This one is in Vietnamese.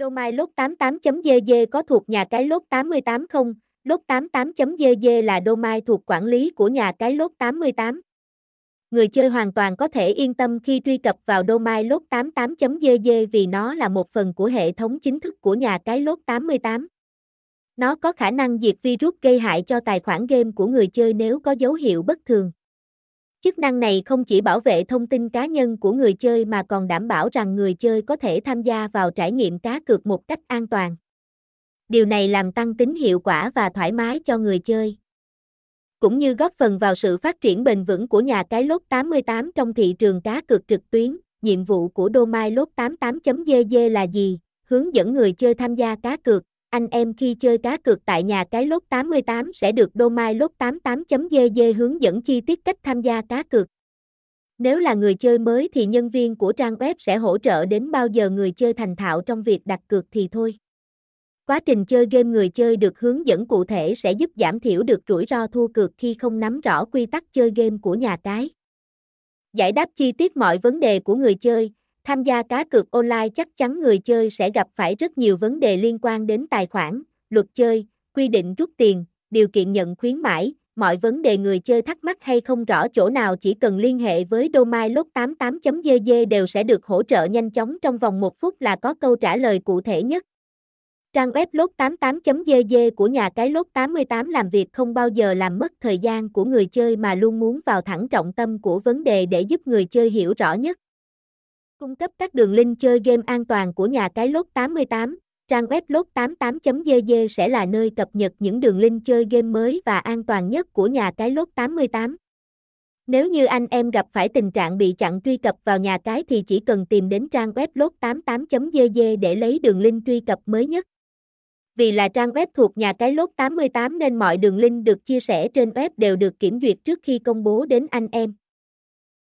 Domain lốt 88.gg có thuộc nhà cái lốt 88 không? Lốt 88.gg là domain thuộc quản lý của nhà cái lốt 88. Người chơi hoàn toàn có thể yên tâm khi truy cập vào domain lốt 88.gg vì nó là một phần của hệ thống chính thức của nhà cái lốt 88. Nó có khả năng diệt virus gây hại cho tài khoản game của người chơi nếu có dấu hiệu bất thường. Chức năng này không chỉ bảo vệ thông tin cá nhân của người chơi mà còn đảm bảo rằng người chơi có thể tham gia vào trải nghiệm cá cược một cách an toàn. Điều này làm tăng tính hiệu quả và thoải mái cho người chơi. Cũng như góp phần vào sự phát triển bền vững của nhà cái lốt 88 trong thị trường cá cược trực tuyến. Nhiệm vụ của domain lốt 88.gg là gì? Hướng dẫn người chơi tham gia cá cược, anh em khi chơi cá cược tại nhà cái lốt 88 sẽ được domain lốt 88.gg hướng dẫn chi tiết cách tham gia cá cược. Nếu là người chơi mới thì nhân viên của trang web sẽ hỗ trợ đến bao giờ người chơi thành thạo trong việc đặt cược thì thôi. Quá trình chơi game người chơi được hướng dẫn cụ thể sẽ giúp giảm thiểu được rủi ro thua cược khi không nắm rõ quy tắc chơi game của nhà cái. Giải đáp chi tiết mọi vấn đề của người chơi, Tham gia cá cược online chắc chắn người chơi sẽ gặp phải rất nhiều vấn đề liên quan đến tài khoản, luật chơi, quy định rút tiền, điều kiện nhận khuyến mãi, mọi vấn đề người chơi thắc mắc hay không rõ chỗ nào chỉ cần liên hệ với domain lốt 88.gg đều sẽ được hỗ trợ nhanh chóng trong vòng một phút là có câu trả lời cụ thể nhất. Trang web lốt 88.gg của nhà cái lốt 88 làm việc không bao giờ làm mất thời gian của người chơi mà luôn muốn vào thẳng trọng tâm của vấn đề để giúp người chơi hiểu rõ nhất. Cung cấp các đường link chơi game an toàn của nhà cái lốt 88, trang web lốt 88.gg sẽ là nơi cập nhật những đường link chơi game mới và an toàn nhất của nhà cái lốt 88. Nếu như anh em gặp phải tình trạng bị chặn truy cập vào nhà cái thì chỉ cần tìm đến trang web lốt 88.gg để lấy đường link truy cập mới nhất. Vì là trang web thuộc nhà cái lốt 88 nên mọi đường link được chia sẻ trên web đều được kiểm duyệt trước khi công bố đến anh em.